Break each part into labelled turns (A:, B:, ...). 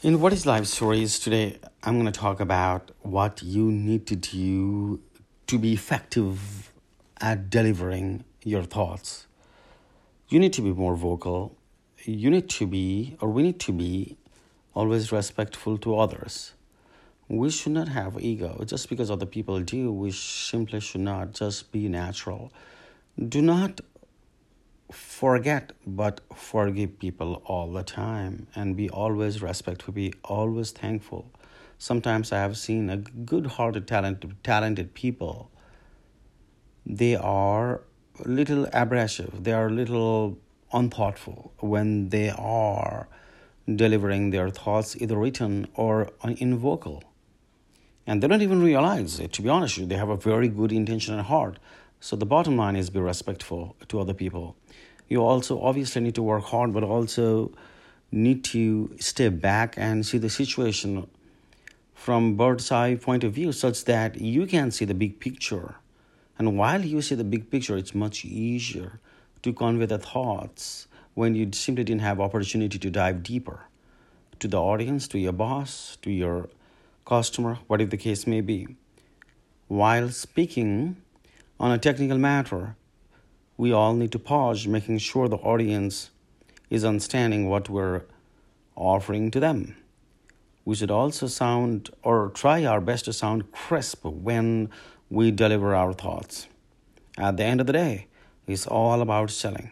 A: In What is Life Stories today, I'm going to talk about what you need to do to be effective at delivering your thoughts. You need to be more vocal. You need to be, or we need to be, always respectful to others. We should not have ego. Just because other people do, we simply should not just be natural. Do not forget but forgive people all the time and be always respectful be always thankful. Sometimes i have seen a good hearted talented talented people. They are little abrasive. They are little unthoughtful when they are delivering their thoughts either written or in vocal. And they don't even realize it to be honest they have a very good intention at heart so the bottom line is be respectful to other people. You also obviously need to work hard, but also need to step back and see the situation from bird's eye point of view such that you can see the big picture. And while you see the big picture, it's much easier to convey the thoughts when you simply didn't have opportunity to dive deeper to the audience, to your boss, to your customer, whatever the case may be. While speaking, on a technical matter, we all need to pause, making sure the audience is understanding what we're offering to them. We should also sound or try our best to sound crisp when we deliver our thoughts. At the end of the day, it's all about selling.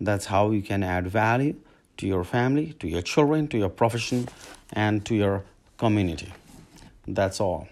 A: That's how you can add value to your family, to your children, to your profession, and to your community. That's all.